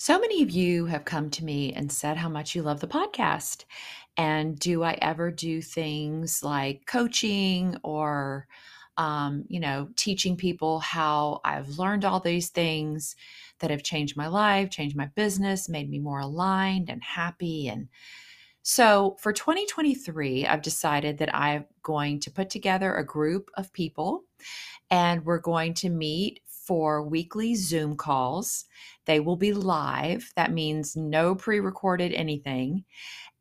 So many of you have come to me and said how much you love the podcast. And do I ever do things like coaching or, um, you know, teaching people how I've learned all these things that have changed my life, changed my business, made me more aligned and happy. And so for 2023, I've decided that I'm going to put together a group of people and we're going to meet for weekly Zoom calls. They will be live. That means no pre recorded anything.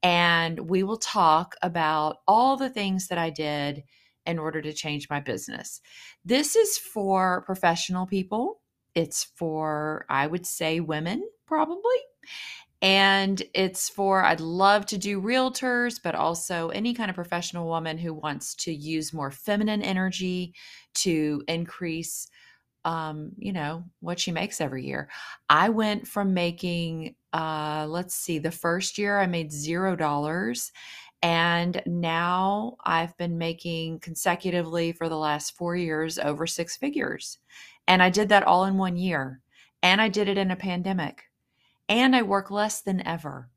And we will talk about all the things that I did in order to change my business. This is for professional people, it's for, I would say, women probably. And it's for, I'd love to do realtors, but also any kind of professional woman who wants to use more feminine energy to increase um, you know, what she makes every year. I went from making, uh, let's see, the first year I made zero dollars. And now I've been making consecutively for the last four years over six figures. And I did that all in one year. And I did it in a pandemic. And I work less than ever.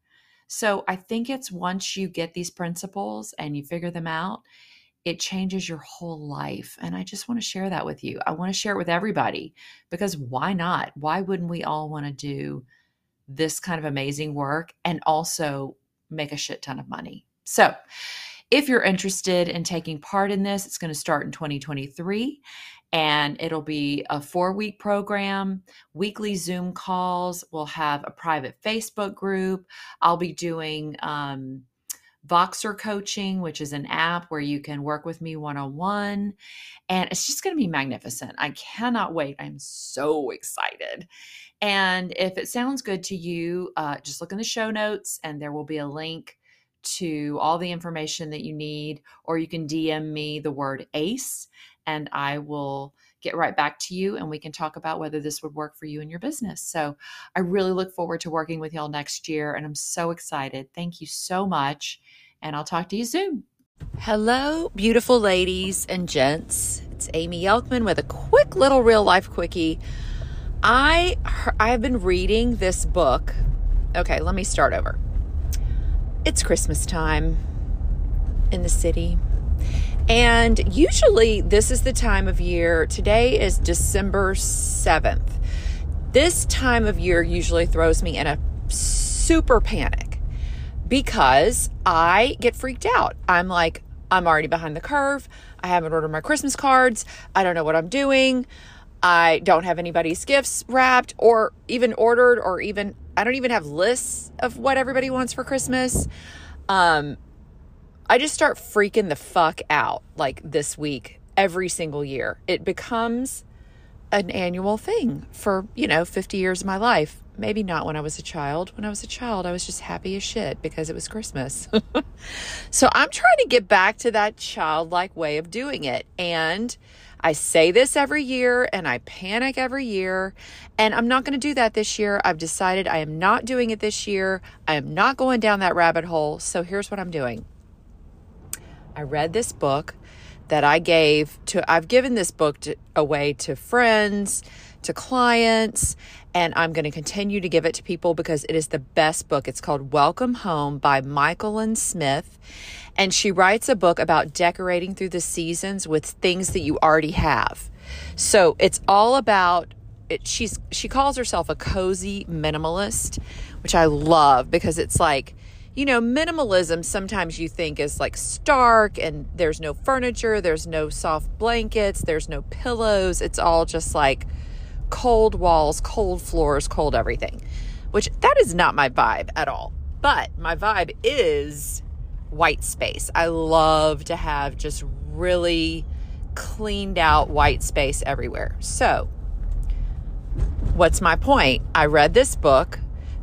So I think it's once you get these principles and you figure them out, it changes your whole life. And I just want to share that with you. I want to share it with everybody because why not? Why wouldn't we all want to do this kind of amazing work and also make a shit ton of money? So, if you're interested in taking part in this, it's going to start in 2023 and it'll be a four week program, weekly Zoom calls. We'll have a private Facebook group. I'll be doing, um, Voxer Coaching, which is an app where you can work with me one on one. And it's just going to be magnificent. I cannot wait. I'm so excited. And if it sounds good to you, uh, just look in the show notes and there will be a link to all the information that you need, or you can DM me the word ACE and I will get right back to you and we can talk about whether this would work for you and your business. So I really look forward to working with y'all next year and I'm so excited. Thank you so much. And I'll talk to you soon. Hello, beautiful ladies and gents. It's Amy Elkman with a quick little real life quickie. I I have been reading this book. Okay, let me start over. It's Christmas time in the city. And usually, this is the time of year. Today is December 7th. This time of year usually throws me in a super panic because I get freaked out. I'm like, I'm already behind the curve. I haven't ordered my Christmas cards. I don't know what I'm doing. I don't have anybody's gifts wrapped or even ordered, or even, I don't even have lists of what everybody wants for Christmas. Um, I just start freaking the fuck out like this week every single year. It becomes an annual thing for, you know, 50 years of my life. Maybe not when I was a child. When I was a child, I was just happy as shit because it was Christmas. so I'm trying to get back to that childlike way of doing it. And I say this every year and I panic every year. And I'm not going to do that this year. I've decided I am not doing it this year. I am not going down that rabbit hole. So here's what I'm doing I read this book that I gave to, I've given this book to, away to friends, to clients, and I'm going to continue to give it to people because it is the best book. It's called Welcome Home by Myquillyn Smith. And she writes a book about decorating through the seasons with things that you already have. So it's all about it, she's she calls herself a cozy minimalist, which I love because it's like you know, minimalism sometimes you think is like stark and there's no furniture, there's no soft blankets, there's no pillows. It's all just like cold walls, cold floors, cold everything, which that is not my vibe at all. But my vibe is white space. I love to have just really cleaned out white space everywhere. So, what's my point? I read this book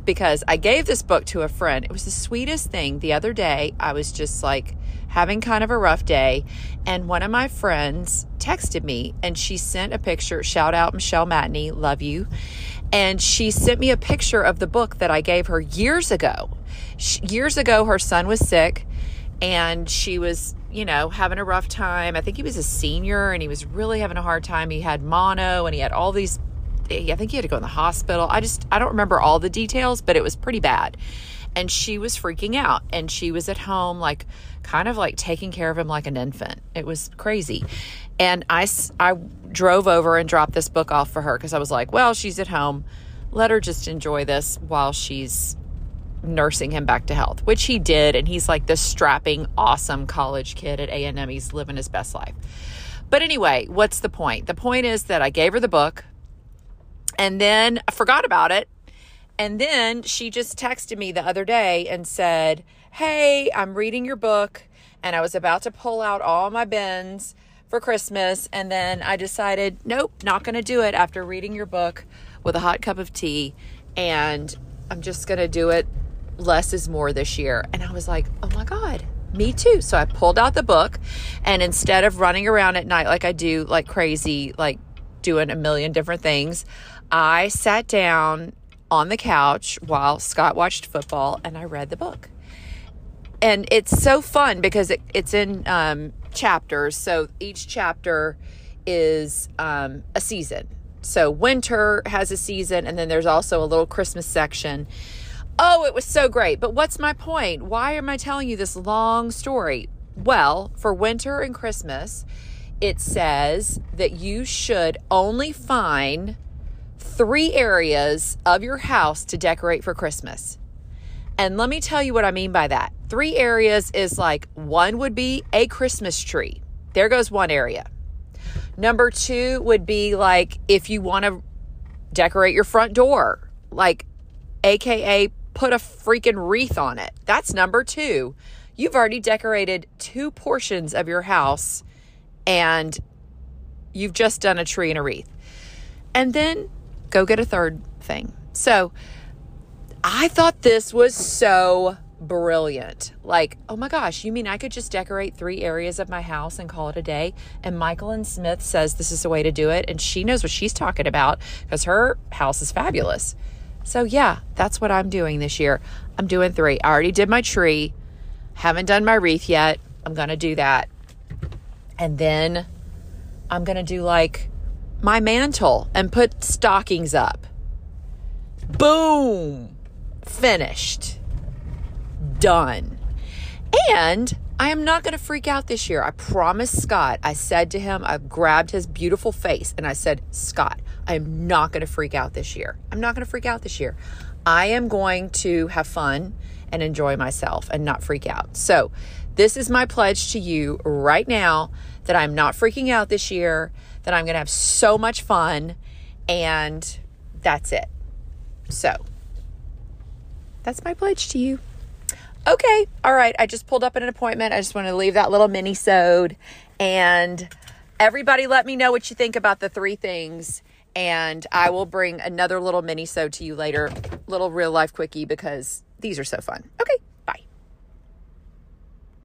because I gave this book to a friend. It was the sweetest thing. The other day, I was just like having kind of a rough day, and one of my friends texted me and she sent a picture. Shout out Michelle Matney, love you. And she sent me a picture of the book that I gave her years ago. She, years ago, her son was sick and she was, you know, having a rough time. I think he was a senior and he was really having a hard time. He had mono and he had all these I think he had to go in the hospital. I just, I don't remember all the details, but it was pretty bad. And she was freaking out and she was at home, like, kind of like taking care of him like an infant. It was crazy. And I, I drove over and dropped this book off for her because I was like, well, she's at home. Let her just enjoy this while she's nursing him back to health, which he did. And he's like this strapping, awesome college kid at A&M. He's living his best life. But anyway, what's the point? The point is that I gave her the book and then I forgot about it. And then she just texted me the other day and said, Hey, I'm reading your book and I was about to pull out all my bins for Christmas. And then I decided, nope, not going to do it after reading your book with a hot cup of tea. And I'm just going to do it less is more this year. And I was like, oh my God, me too. So I pulled out the book and instead of running around at night like I do, like crazy, like doing a million different things, I sat down on the couch while Scott watched football and I read the book. And it's so fun because it, it's in um, chapters. So each chapter is um, a season. So winter has a season, and then there's also a little Christmas section. Oh, it was so great. But what's my point? Why am I telling you this long story? Well, for winter and Christmas, it says that you should only find three areas of your house to decorate for Christmas. And let me tell you what I mean by that. Three areas is like one would be a Christmas tree. There goes one area. Number two would be like if you want to decorate your front door, like AKA put a freaking wreath on it. That's number two. You've already decorated two portions of your house and you've just done a tree and a wreath. And then go get a third thing. So I thought this was so brilliant. Like, oh my gosh, you mean I could just decorate three areas of my house and call it a day? And Myquillyn Smith says this is the way to do it. And she knows what she's talking about because her house is fabulous. So, yeah, that's what I'm doing this year. I'm doing three. I already did my tree, haven't done my wreath yet. I'm going to do that. And then I'm going to do like my mantle and put stockings up. Boom! Finished. Done. And I am not going to freak out this year. I promised Scott. I said to him, I grabbed his beautiful face and I said, Scott, I am not going to freak out this year. I'm not going to freak out this year. I am going to have fun and enjoy myself and not freak out. So, this is my pledge to you right now that I'm not freaking out this year, that I'm going to have so much fun, and that's it. So, that's my pledge to you. Okay, all right. I just pulled up an appointment. I just want to leave that little mini sewed. and everybody let me know what you think about the three things and I will bring another little mini so to you later, little real life quickie because these are so fun. Okay.